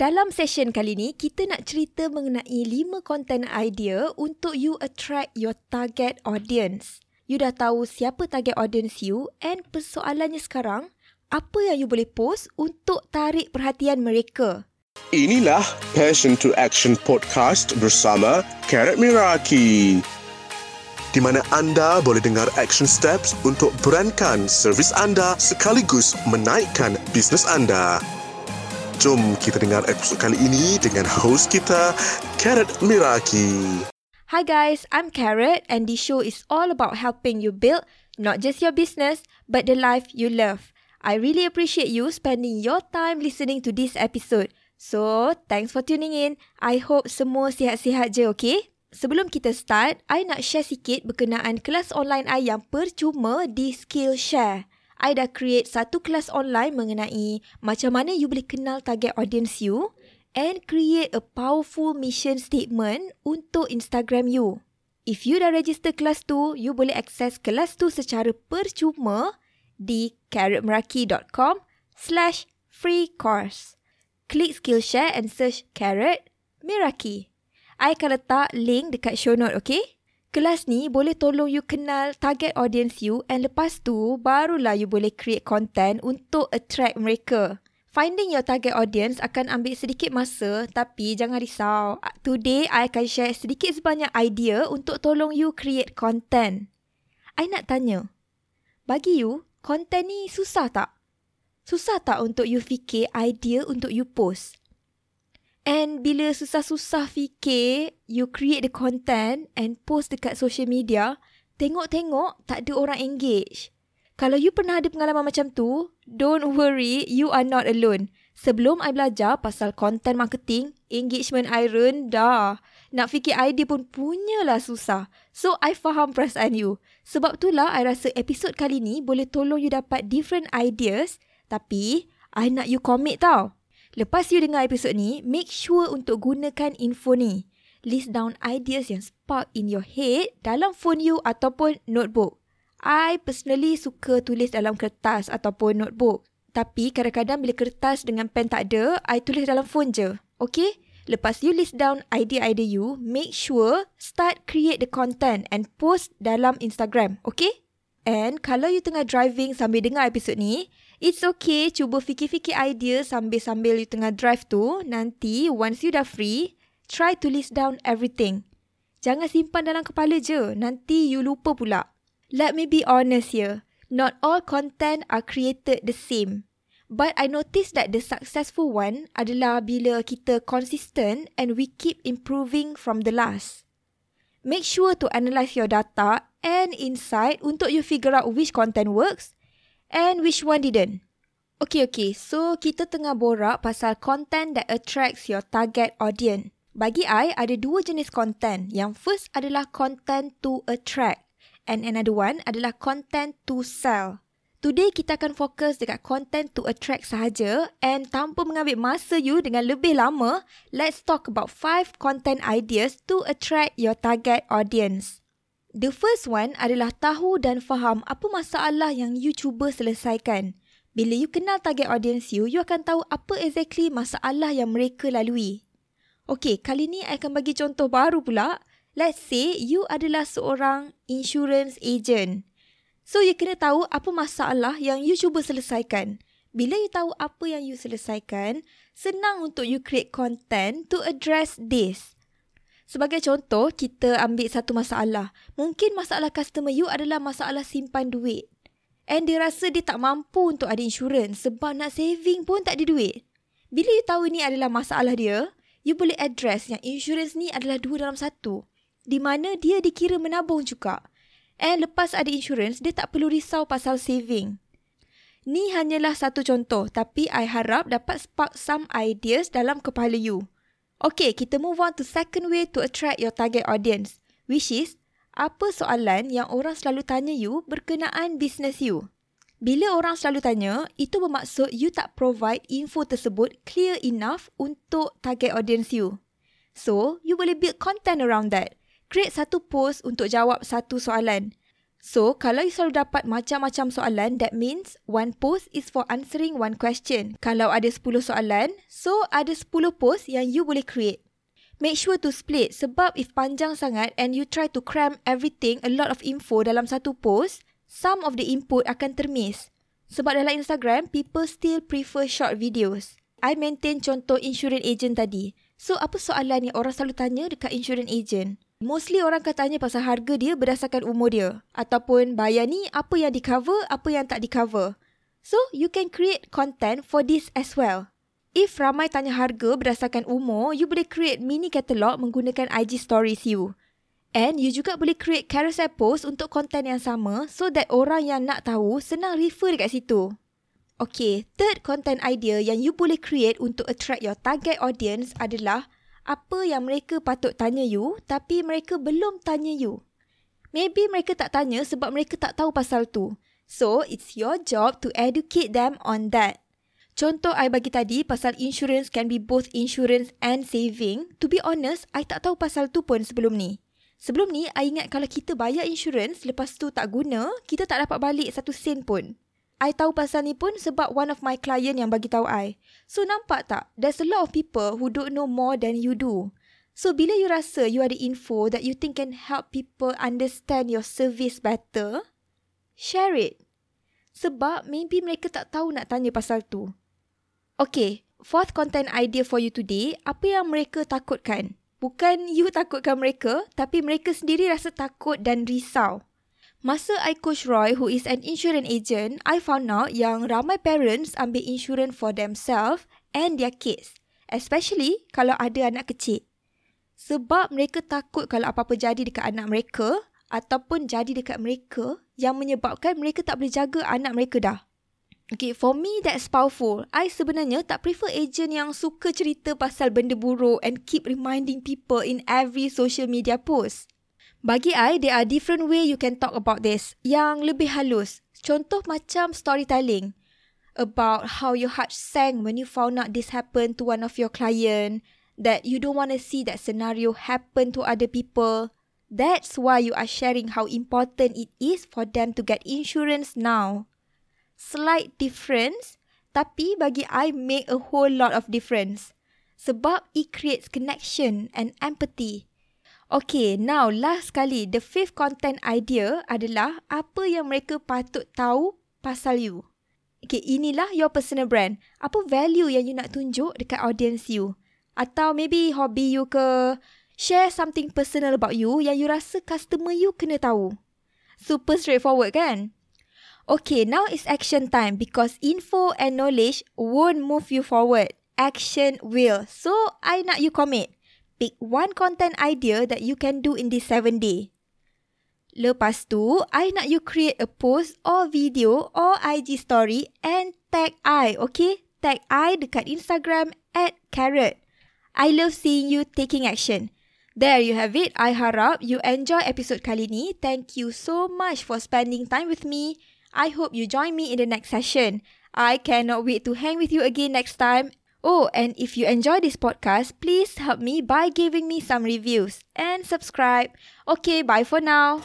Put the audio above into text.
Dalam session kali ni, kita nak cerita mengenai 5 content idea untuk you attract your target audience. You dah tahu siapa target audience you and persoalannya sekarang, apa yang you boleh post untuk tarik perhatian mereka? Inilah Passion to Action Podcast bersama Karat Miraki. Di mana anda boleh dengar action steps untuk brandkan servis anda sekaligus menaikkan bisnes anda. Jom kita dengar episod kali ini dengan host kita, Karat Miraki. Hi guys, I'm Carrot and this show is all about helping you build not just your business but the life you love. I really appreciate you spending your time listening to this episode. So, thanks for tuning in. I hope semua sihat-sihat je, okay? Sebelum kita start, I nak share sikit berkenaan kelas online I yang percuma di Skillshare. I dah create satu kelas online mengenai macam mana you boleh kenal target audience you and create a powerful mission statement untuk Instagram you. If you dah register kelas tu, you boleh access kelas tu secara percuma di carrotmeraki.com slash free course. Klik Skillshare and search Carrot Meraki. I akan letak link dekat show note, okay? Kelas ni boleh tolong you kenal target audience you and lepas tu barulah you boleh create content untuk attract mereka. Finding your target audience akan ambil sedikit masa tapi jangan risau. Today I akan share sedikit sebanyak idea untuk tolong you create content. I nak tanya, bagi you, content ni susah tak? Susah tak untuk you fikir idea untuk you post? And bila susah-susah fikir, you create the content and post dekat social media, tengok-tengok tak ada orang engage. Kalau you pernah ada pengalaman macam tu, don't worry, you are not alone. Sebelum I belajar pasal content marketing, engagement I rendah. Nak fikir idea pun punyalah susah. So, I faham perasaan you. Sebab itulah I rasa episod kali ni boleh tolong you dapat different ideas. Tapi, I nak you commit tau. Lepas you dengar episod ni, make sure untuk gunakan info ni. List down ideas yang spark in your head dalam phone you ataupun notebook. I personally suka tulis dalam kertas ataupun notebook. Tapi kadang-kadang bila kertas dengan pen tak ada, I tulis dalam phone je. Okay? Lepas you list down idea-idea you, make sure start create the content and post dalam Instagram. Okay? And kalau you tengah driving sambil dengar episod ni, It's okay cuba fikir-fikir idea sambil-sambil you tengah drive tu. Nanti once you dah free, try to list down everything. Jangan simpan dalam kepala je. Nanti you lupa pula. Let me be honest here. Not all content are created the same. But I notice that the successful one adalah bila kita consistent and we keep improving from the last. Make sure to analyse your data and insight untuk you figure out which content works and which one didn't. Okay, okay. So, kita tengah borak pasal content that attracts your target audience. Bagi I, ada dua jenis content. Yang first adalah content to attract. And another one adalah content to sell. Today, kita akan fokus dekat content to attract sahaja. And tanpa mengambil masa you dengan lebih lama, let's talk about five content ideas to attract your target audience. The first one adalah tahu dan faham apa masalah yang you cuba selesaikan. Bila you kenal target audience you, you akan tahu apa exactly masalah yang mereka lalui. Okay, kali ni I akan bagi contoh baru pula. Let's say you adalah seorang insurance agent. So, you kena tahu apa masalah yang you cuba selesaikan. Bila you tahu apa yang you selesaikan, senang untuk you create content to address this. Sebagai contoh, kita ambil satu masalah. Mungkin masalah customer you adalah masalah simpan duit. And dia rasa dia tak mampu untuk ada insurans sebab nak saving pun tak ada duit. Bila you tahu ini adalah masalah dia, you boleh address yang insurans ni adalah dua dalam satu. Di mana dia dikira menabung juga. And lepas ada insurans, dia tak perlu risau pasal saving. Ni hanyalah satu contoh tapi I harap dapat spark some ideas dalam kepala you. Okay, kita move on to second way to attract your target audience, which is apa soalan yang orang selalu tanya you berkenaan business you. Bila orang selalu tanya, itu bermaksud you tak provide info tersebut clear enough untuk target audience you. So, you boleh build content around that. Create satu post untuk jawab satu soalan. So, kalau you selalu dapat macam-macam soalan, that means one post is for answering one question. Kalau ada 10 soalan, so ada 10 post yang you boleh create. Make sure to split sebab if panjang sangat and you try to cram everything, a lot of info dalam satu post, some of the input akan termiss. Sebab dalam Instagram, people still prefer short videos. I maintain contoh insurance agent tadi. So, apa soalan yang orang selalu tanya dekat insurance agent? Mostly orang akan tanya pasal harga dia berdasarkan umur dia. Ataupun bayar ni apa yang di cover, apa yang tak di cover. So, you can create content for this as well. If ramai tanya harga berdasarkan umur, you boleh create mini catalog menggunakan IG stories you. And you juga boleh create carousel post untuk konten yang sama so that orang yang nak tahu senang refer dekat situ. Okay, third content idea yang you boleh create untuk attract your target audience adalah apa yang mereka patut tanya you tapi mereka belum tanya you. Maybe mereka tak tanya sebab mereka tak tahu pasal tu. So, it's your job to educate them on that. Contoh I bagi tadi pasal insurance can be both insurance and saving. To be honest, I tak tahu pasal tu pun sebelum ni. Sebelum ni, I ingat kalau kita bayar insurance, lepas tu tak guna, kita tak dapat balik satu sen pun. I tahu pasal ni pun sebab one of my client yang bagi tahu I. So nampak tak? There's a lot of people who don't know more than you do. So bila you rasa you ada info that you think can help people understand your service better, share it. Sebab maybe mereka tak tahu nak tanya pasal tu. Okay, fourth content idea for you today, apa yang mereka takutkan? Bukan you takutkan mereka, tapi mereka sendiri rasa takut dan risau. Masa I coach Roy who is an insurance agent, I found out yang ramai parents ambil insurance for themselves and their kids. Especially kalau ada anak kecil. Sebab mereka takut kalau apa-apa jadi dekat anak mereka ataupun jadi dekat mereka yang menyebabkan mereka tak boleh jaga anak mereka dah. Okay, for me that's powerful. I sebenarnya tak prefer agent yang suka cerita pasal benda buruk and keep reminding people in every social media post. Bagi I, there are different way you can talk about this yang lebih halus. Contoh macam storytelling about how your heart sank when you found out this happened to one of your client, that you don't want to see that scenario happen to other people. That's why you are sharing how important it is for them to get insurance now. Slight difference, tapi bagi I make a whole lot of difference. Sebab it creates connection and empathy. Okay, now last kali, the fifth content idea adalah apa yang mereka patut tahu pasal you. Okay, inilah your personal brand. Apa value yang you nak tunjuk dekat audience you? Atau maybe hobi you ke, share something personal about you yang you rasa customer you kena tahu. Super straightforward kan? Okay, now is action time because info and knowledge won't move you forward. Action will. So, I nak you commit pick one content idea that you can do in this seven day. Lepas tu, I nak you create a post or video or IG story and tag I, okay? Tag I dekat Instagram at Carrot. I love seeing you taking action. There you have it. I harap you enjoy episode kali ni. Thank you so much for spending time with me. I hope you join me in the next session. I cannot wait to hang with you again next time Oh, and if you enjoy this podcast, please help me by giving me some reviews and subscribe. Okay, bye for now.